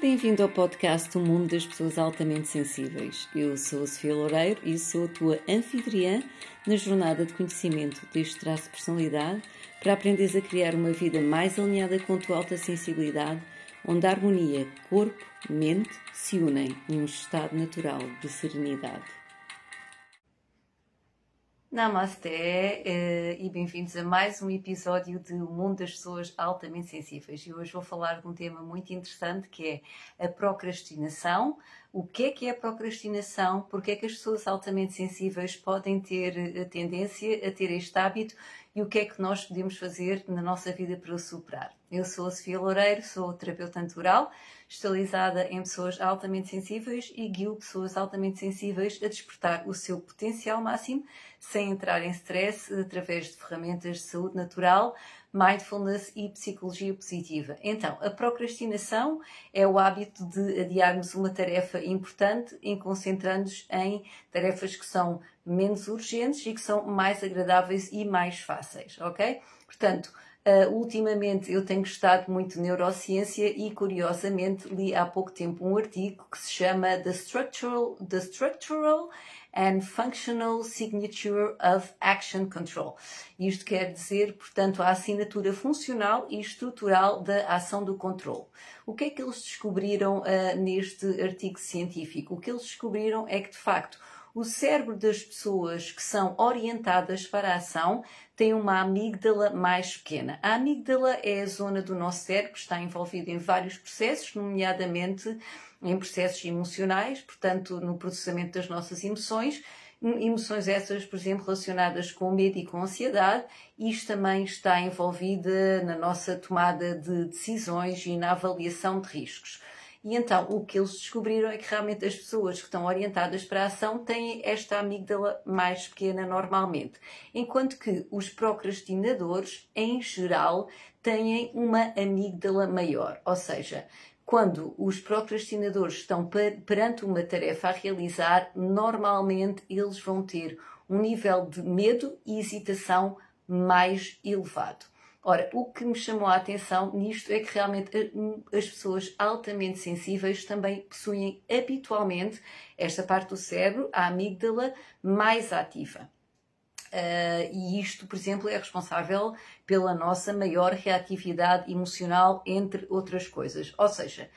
Bem-vindo ao podcast O Mundo das Pessoas Altamente Sensíveis. Eu sou a Sofia Loureiro e sou a tua anfitriã na jornada de conhecimento deste traço de personalidade para aprenderes a criar uma vida mais alinhada com a tua alta sensibilidade, onde a harmonia corpo-mente se unem em um estado natural de serenidade. Namasté eh, e bem-vindos a mais um episódio de O Mundo das Pessoas Altamente Sensíveis. E hoje vou falar de um tema muito interessante que é a procrastinação. O que é que é a procrastinação? Porque é que as pessoas altamente sensíveis podem ter a tendência a ter este hábito e o que é que nós podemos fazer na nossa vida para o superar. Eu sou a Sofia Loureiro, sou terapeuta natural, especializada em pessoas altamente sensíveis e guio pessoas altamente sensíveis a despertar o seu potencial máximo sem entrar em stress através de ferramentas de saúde natural, mindfulness e psicologia positiva. Então, a procrastinação é o hábito de adiarmos uma tarefa importante em concentrando-nos em tarefas que são menos urgentes e que são mais agradáveis e mais fáceis, ok? Portanto, Uh, ultimamente eu tenho gostado muito de neurociência e curiosamente li há pouco tempo um artigo que se chama The Structural, The Structural and Functional Signature of Action Control. Isto quer dizer, portanto, a assinatura funcional e estrutural da ação do controle. O que é que eles descobriram uh, neste artigo científico? O que eles descobriram é que, de facto, o cérebro das pessoas que são orientadas para a ação tem uma amígdala mais pequena. A amígdala é a zona do nosso cérebro que está envolvida em vários processos, nomeadamente em processos emocionais, portanto, no processamento das nossas emoções, emoções essas, por exemplo, relacionadas com medo e com ansiedade, isto também está envolvida na nossa tomada de decisões e na avaliação de riscos. E então o que eles descobriram é que realmente as pessoas que estão orientadas para a ação têm esta amígdala mais pequena normalmente, enquanto que os procrastinadores, em geral, têm uma amígdala maior, ou seja, quando os procrastinadores estão perante uma tarefa a realizar, normalmente eles vão ter um nível de medo e hesitação mais elevado. Ora, o que me chamou a atenção nisto é que realmente eh, as pessoas altamente sensíveis também possuem habitualmente esta parte do cérebro, a amígdala, mais ativa. Uh, e isto, por exemplo, é responsável pela nossa maior reatividade emocional, entre outras coisas. Ou seja,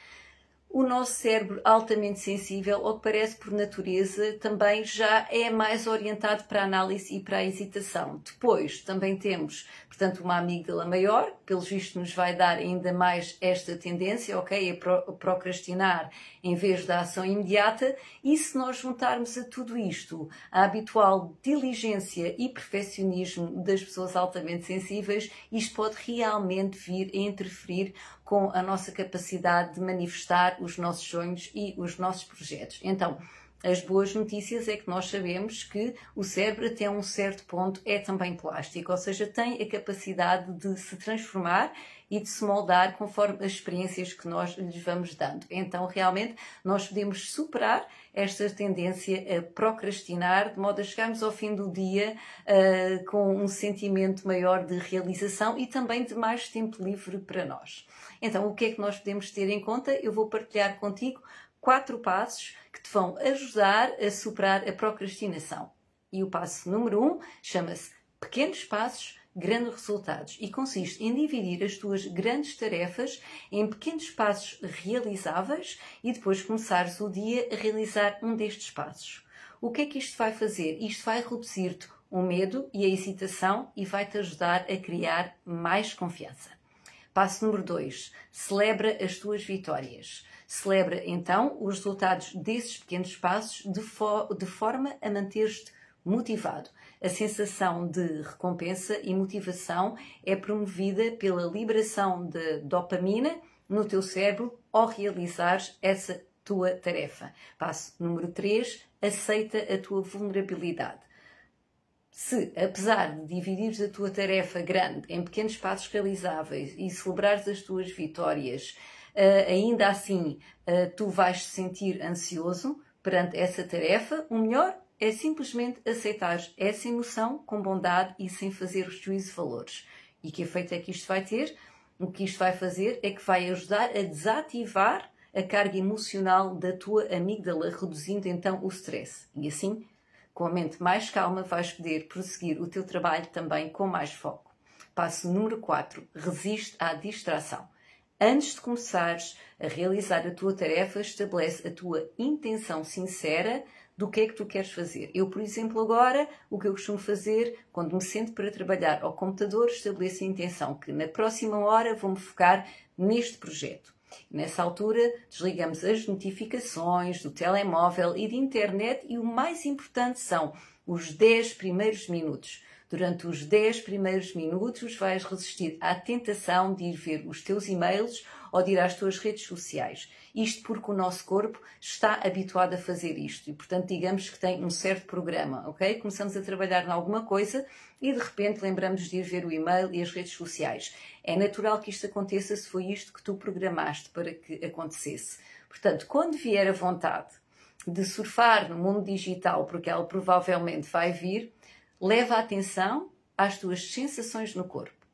o nosso cérebro altamente sensível, ao que parece por natureza, também já é mais orientado para a análise e para a hesitação. Depois também temos, portanto, uma amígdala maior, pelo visto nos vai dar ainda mais esta tendência, ok, a procrastinar em vez da ação imediata. E se nós juntarmos a tudo isto a habitual diligência e perfeccionismo das pessoas altamente sensíveis, isto pode realmente vir a interferir com a nossa capacidade de manifestar os nossos sonhos e os nossos projetos. Então, as boas notícias é que nós sabemos que o cérebro, até um certo ponto, é também plástico, ou seja, tem a capacidade de se transformar e de se moldar conforme as experiências que nós lhes vamos dando. Então, realmente, nós podemos superar esta tendência a procrastinar, de modo a chegarmos ao fim do dia uh, com um sentimento maior de realização e também de mais tempo livre para nós. Então, o que é que nós podemos ter em conta? Eu vou partilhar contigo quatro passos que te vão ajudar a superar a procrastinação. E o passo número um chama-se Pequenos Passos, Grandes Resultados e consiste em dividir as tuas grandes tarefas em pequenos passos realizáveis e depois começares o dia a realizar um destes passos. O que é que isto vai fazer? Isto vai reduzir-te o medo e a hesitação e vai-te ajudar a criar mais confiança. Passo número 2. Celebra as tuas vitórias. Celebra então os resultados desses pequenos passos de, fo de forma a manter-te motivado. A sensação de recompensa e motivação é promovida pela liberação de dopamina no teu cérebro ao realizares essa tua tarefa. Passo número 3. Aceita a tua vulnerabilidade se, apesar de dividires a tua tarefa grande em pequenos passos realizáveis e celebrares as tuas vitórias, uh, ainda assim uh, tu vais te sentir ansioso perante essa tarefa, o melhor é simplesmente aceitar essa emoção com bondade e sem fazer juízo de valores. E que efeito é que isto vai ter? O que isto vai fazer é que vai ajudar a desativar a carga emocional da tua amígdala, reduzindo então o stress. E assim, com a mente mais calma, vais poder prosseguir o teu trabalho também com mais foco. Passo número 4. Resiste à distração. Antes de começares a realizar a tua tarefa, estabelece a tua intenção sincera do que é que tu queres fazer. Eu, por exemplo, agora, o que eu costumo fazer, quando me sento para trabalhar ao computador, estabeleço a intenção que na próxima hora vou-me focar neste projeto. Nessa altura, desligamos as notificações do telemóvel e de internet e o mais importante são os 10 primeiros minutos. Durante os 10 primeiros minutos vais resistir à tentação de ir ver os teus e-mails ou de ir às tuas redes sociais. Isto porque o nosso corpo está habituado a fazer isto e, portanto, digamos que tem um certo programa, ok? Começamos a trabalhar em alguma coisa e de repente lembramos de ir ver o e-mail e as redes sociais. É natural que isto aconteça se foi isto que tu programaste para que acontecesse. Portanto, quando vier a vontade de surfar no mundo digital, porque ela provavelmente vai vir, leva a atenção às tuas sensações no corpo.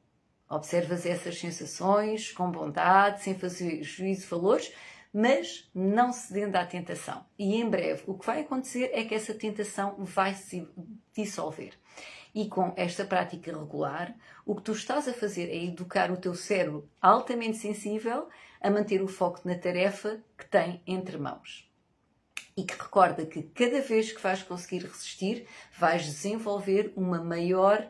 Observas essas sensações com bondade, sem fazer juízo de valores, mas não cedendo à tentação. E em breve o que vai acontecer é que essa tentação vai se dissolver. E com esta prática regular, o que tu estás a fazer é educar o teu cérebro altamente sensível a manter o foco na tarefa que tem entre mãos e que recorda que cada vez que vais conseguir resistir, vais desenvolver uma maior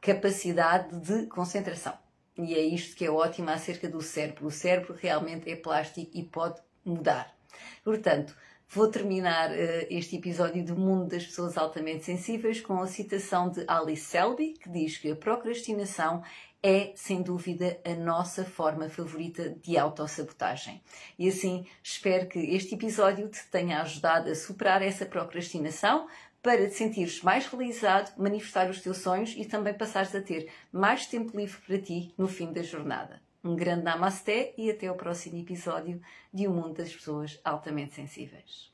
capacidade de concentração. E é isto que é ótimo acerca do cérebro. O cérebro realmente é plástico e pode mudar. Portanto, vou terminar uh, este episódio do Mundo das Pessoas Altamente Sensíveis com a citação de Alice Selby, que diz que a procrastinação é, sem dúvida, a nossa forma favorita de autossabotagem. E assim, espero que este episódio te tenha ajudado a superar essa procrastinação para te sentires mais realizado, manifestar os teus sonhos e também passares a ter mais tempo livre para ti no fim da jornada. Um grande namasté e até o próximo episódio de O Mundo das Pessoas Altamente Sensíveis.